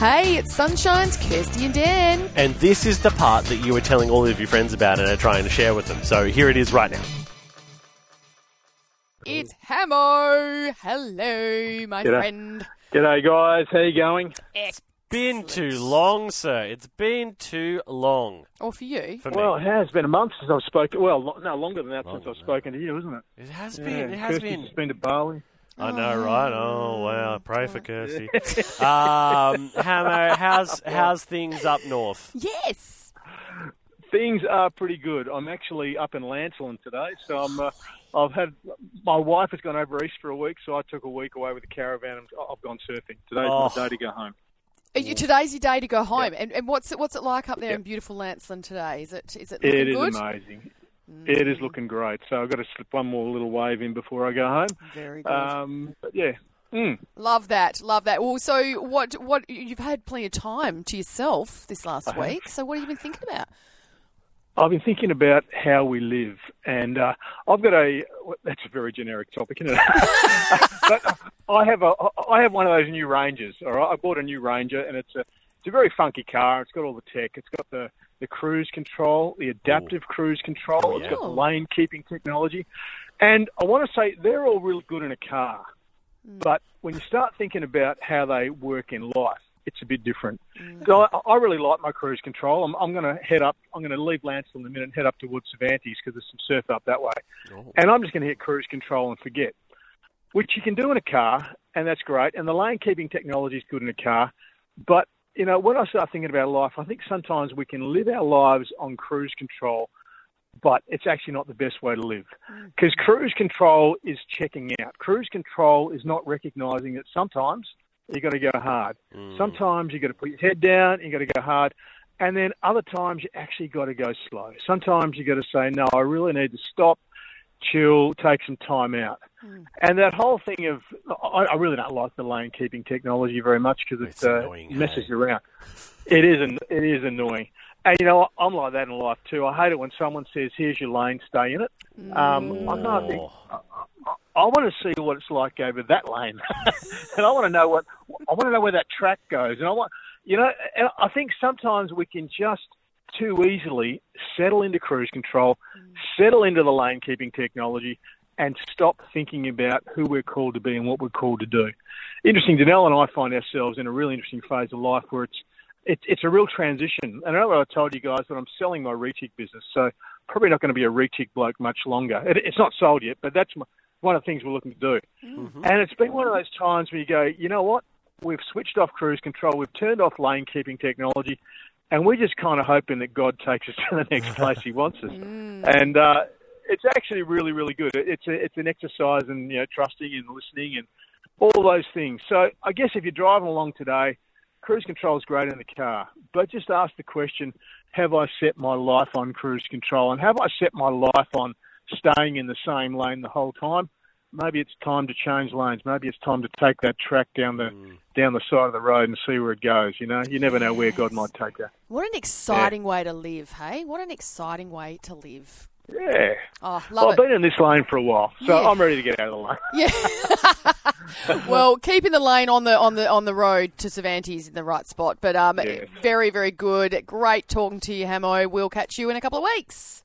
Hey, it's Sonshine's Kirsty and Dan. And this is the part that you were telling all of your friends about and are trying to share with them. So here it is right now. It's Hammo. Hello, my G'day. friend. G'day, guys. How you going? It's been too long, sir. It's been too long Or for you. for Well, me. it has been a month since I've spoken. Well, lo- no, longer than that Longer since I've than spoken to you, isn't it? It has Yeah, been. It has Kirsty's been. just been to Bali. I know, right? Oh wow! Pray for Kirsty. um, Hammo, how's how's things up north? Yes. Things are pretty good. I'm actually up in Lancelin today, so I'm. Uh, I've had my wife has gone over east for a week, so I took a week away with the caravan. and I've gone surfing. Today's Oh. my day to go home. Are you, today's your day to go home. And, and what's it what's it like up there in beautiful Lancelin today? Is it is it looking It is good? amazing. It is looking great. So I've got to slip one more little wave in before I go home. Very good. Um, but yeah. Mm. love that. Love that. Well, so what what you've had plenty of time to yourself this last have. week. So what have you been thinking about? I've been thinking about how we live, and uh, I've got a. well, That's a very generic topic, isn't it? but I have a. I have one of those new Rangers. All right, I bought a new Ranger, and it's a. It's a very funky car. It's got all the tech. It's got the the cruise control, the adaptive cruise control. Oh, It's yeah. got the lane keeping technology, and I want to say they're all really good in a car. Mm. But when you start thinking about how they work in life, it's a bit different. Mm. So I, I really like my cruise control. I'm, I'm going to head up. I'm going to leave Lancelin a minute and head up towards Cervantes because there's some surf up that way. Oh. And I'm just going to hit cruise control and forget, which you can do in a car, and that's great. And the lane keeping technology is good in a car. But you know, when I start thinking about life, I think sometimes we can live our lives on cruise control, but it's actually not the best way to live. Mm. Because cruise control is checking out. Cruise control is not recognizing that sometimes you've got to go hard. Mm. Sometimes you've got to put your head down, you've got to go hard, and then other times you actually got to go slow. Sometimes you've got to say, no, I really need to stop, chill, take some time out. And that whole thing of, I, I really don't like the lane keeping technology very much because it uh, annoying, messes hey? you around. It is, an, it is annoying. And you know. I'm like that in life too. I hate it when someone says, "Here's your lane, stay in it." Um, I kind of think Oh. I want to see what it's like over that lane, and I want to know what I want to know where that track goes, and I want, you know, and I think sometimes we can just too easily settle into cruise control, settle into the lane keeping technology, and stop thinking about who we're called to be and what we're called to do. Interesting, Danelle and I find ourselves in a really interesting phase of life where it's it's it's a real transition. And I know what I told you guys that I'm selling my retic business, so probably not going to be a retic bloke much longer. It, it's not sold yet, but that's my, one of the things we're looking to do. Mm-hmm. And it's been one of those times where you go, you know what? We've switched off cruise control, we've turned off lane keeping technology, and we're just kind of hoping that God takes us to the next place He wants us. And uh, it's actually really, really good. It's a, it's an exercise in you know trusting and listening and all those things. So I guess if you're driving along today, cruise control is great in the car, but just ask the question: Have I set my life on cruise control, and have I set my life on staying in the same lane the whole time? Maybe it's time to change lanes. Maybe it's time to take that track down the down the side of the road and see where it goes. You know, you never know where God might take you. What an exciting way to live, hey? What an exciting way to live. Yeah. Oh, Well, love I've it. been in this lane for a while, so Yeah. I'm ready to get out of the lane. Yeah. well, keeping the lane on the on the on the road to Cervantes in the right spot. But um, Yes. very very good. Great talking to you, Hammo. We'll catch you in a couple of weeks.